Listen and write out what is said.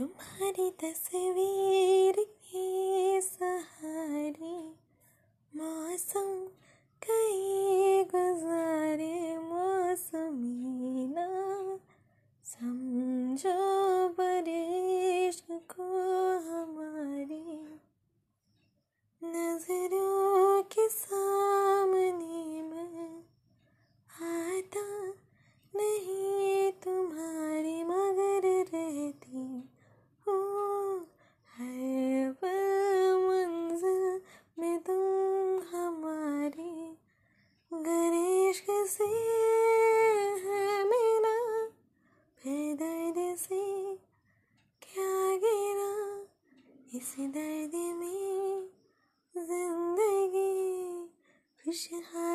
तुम्हारी तस्वीर के सहारे मौसम इश्क से है मेरा फिर दर्द से क्या गिरा? इस दर्द में ज़िंदगी खुशहाल